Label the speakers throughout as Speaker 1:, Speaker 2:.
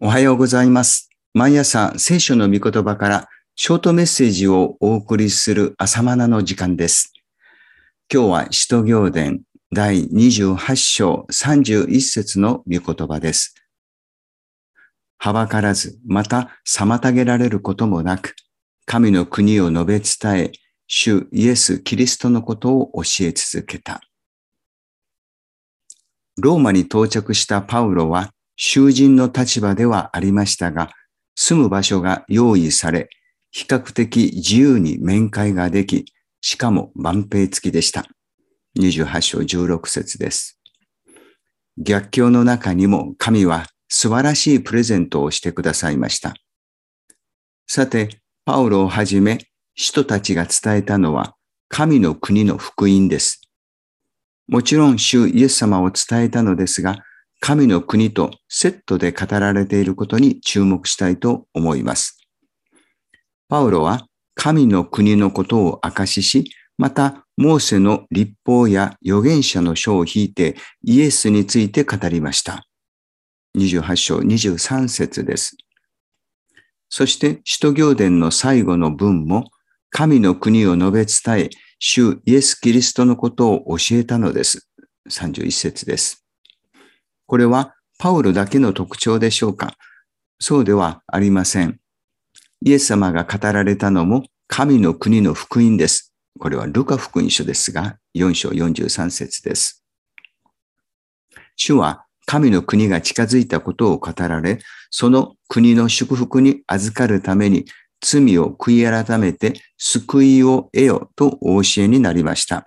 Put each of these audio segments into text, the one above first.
Speaker 1: おはようございます。毎朝聖書の御言葉からショートメッセージをお送りする朝マナの時間です。今日は使徒行伝第28章31節の御言葉です。はばからず、また妨げられることもなく、神の国を述べ伝え、主イエス・キリストのことを教え続けた。ローマに到着したパウロは囚人の立場ではありましたが、住む場所が用意され、比較的自由に面会ができ、しかも万平付きでした。28章16節です。逆境の中にも神は素晴らしいプレゼントをしてくださいました。さて、パウロをはじめ、使徒たちが伝えたのは神の国の福音です。もちろん、主イエス様を伝えたのですが、神の国とセットで語られていることに注目したいと思います。パウロは神の国のことを明かしし、また、モーセの立法や預言者の書を引いてイエスについて語りました。28章23節です。そして、使徒行伝の最後の文も、神の国を述べ伝え、主イエス・キリストのことを教えたのです。31節です。これはパウロだけの特徴でしょうか？そうではありません。イエス様が語られたのも神の国の福音です。これはルカ福音書ですが、4章43節です。主は神の国が近づいたことを語られ、その国の祝福に預かるために罪を悔い改めて救いを得よとお教えになりました。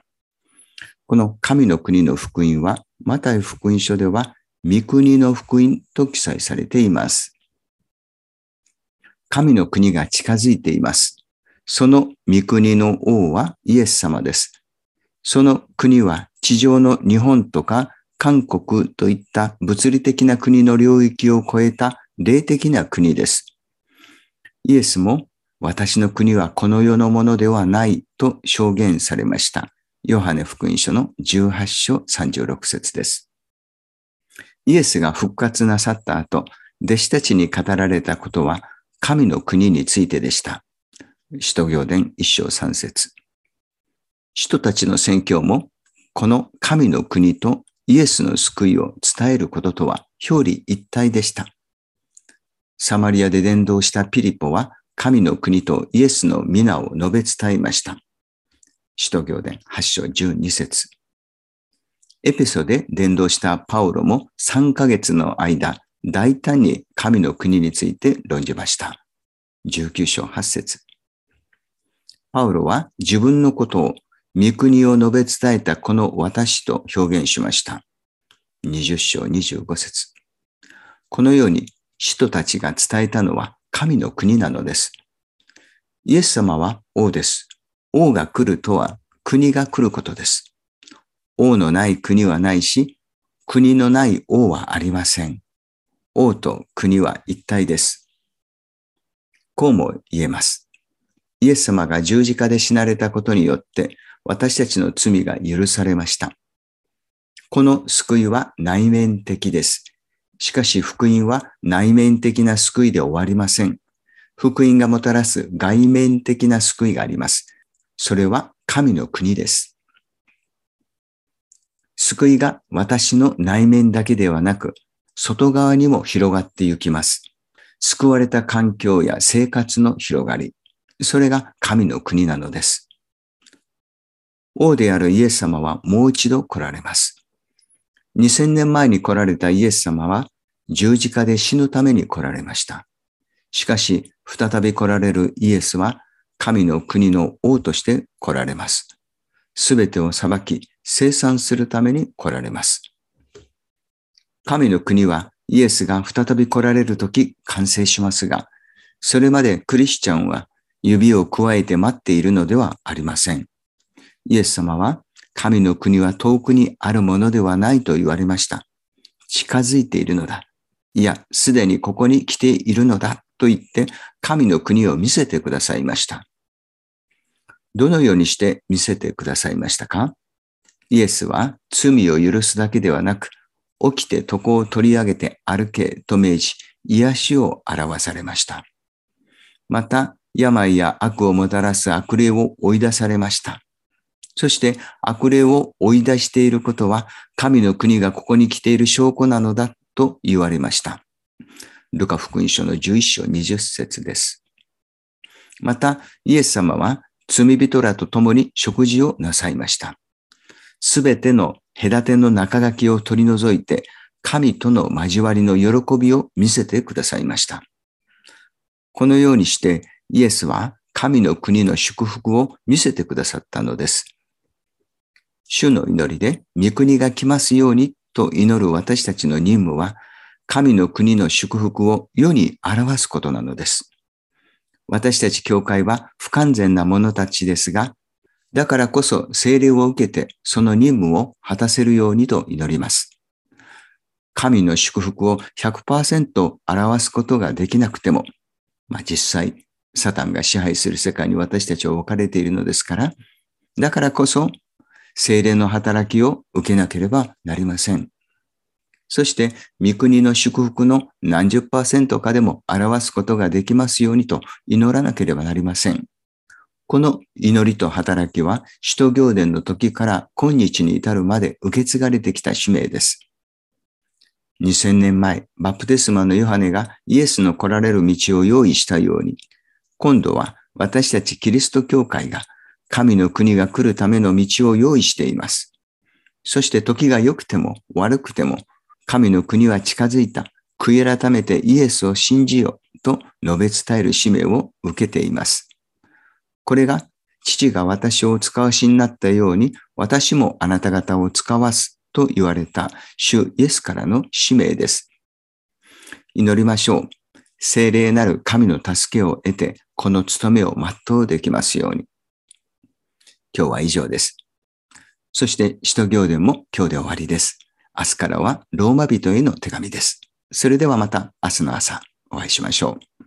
Speaker 1: この神の国の福音は、マタイ福音書では、御国の福音と記載されています。神の国が近づいています。その御国の王はイエス様です。その国は地上の日本とか韓国といった物理的な国の領域を超えた霊的な国です。イエスも私の国はこの世のものではないと証言されました。ヨハネ福音書の18章36節です。イエスが復活なさった後、弟子たちに語られたことは神の国についてでした。使徒行伝一章三節使徒たちの宣教も、この神の国とイエスの救いを伝えることとは表裏一体でした。サマリアで伝道したピリポは神の国とイエスの皆を述べ伝えました。使徒行伝8章12節エペソで伝道したパウロも3ヶ月の間、大胆に神の国について論じました。19章8節パウロは自分のことを御国を述べ伝えたこの私と表現しました。20章25節このように使徒たちが伝えたのは神の国なのです。イエス様は王です。王が来るとは国が来ることです。王のない国はないし、国のない王はありません。王と国は一体です。こうも言えます。イエス様が十字架で死なれたことによって私たちの罪が許されました。この救いは内面的です。しかし福音は内面的な救いで終わりません。福音がもたらす外面的な救いがあります。それは神の国です。救いが私の内面だけではなく、外側にも広がっていきます。救われた環境や生活の広がり。それが神の国なのです。王であるイエス様はもう一度来られます。2000年前に来られたイエス様は十字架で死ぬために来られました。しかし、再び来られるイエスは神の国の王として来られます。すべてを裁き、生産するために来られます。神の国はイエスが再び来られるとき完成しますが、それまでクリスチャンは指を加えて待っているのではありません。イエス様は神の国は遠くにあるものではないと言われました。近づいているのだ。いや、すでにここに来ているのだと言って神の国を見せてくださいました。どのようにして見せてくださいましたか？イエスは罪を許すだけではなく、起きて床を取り上げて歩けと命じ、癒しを表されました。また、病や悪をもたらす悪霊を追い出されました。そして悪霊を追い出していることは神の国がここに来ている証拠なのだと言われました。ルカ福音書の11章20節です。また、イエス様は罪人らと共に食事をなさいました。すべての隔ての中書きを取り除いて、神との交わりの喜びを見せてくださいました。このようにしてイエスは神の国の祝福を見せてくださったのです。主の祈りで御国が来ますようにと祈る私たちの任務は、神の国の祝福を世に表すことなのです。私たち教会は不完全な者たちですが、だからこそ聖霊を受けてその任務を果たせるようにと祈ります。神の祝福を100%表すことができなくても、まあ、実際、サタンが支配する世界に私たちは置かれているのですから、だからこそ精霊の働きを受けなければなりません。そして、御国の祝福の何十パーセントかでも表すことができますようにと祈らなければなりません。この祈りと働きは、使徒行伝の時から今日に至るまで受け継がれてきた使命です。2000年前、バプテスマのヨハネがイエスの来られる道を用意したように、今度は私たちキリスト教会が神の国が来るための道を用意しています。そして時が良くても悪くても、神の国は近づいた。悔い改めてイエスを信じよと述べ伝える使命を受けています。これが父が私を使わしになったように、私もあなた方を使わすと言われた主イエスからの使命です。祈りましょう。聖霊なる神の助けを得て、この務めを全うできますように。今日は以上です。そして、使徒行伝も今日で終わりです。明日からはローマ人への手紙です。それではまた明日の朝お会いしましょう。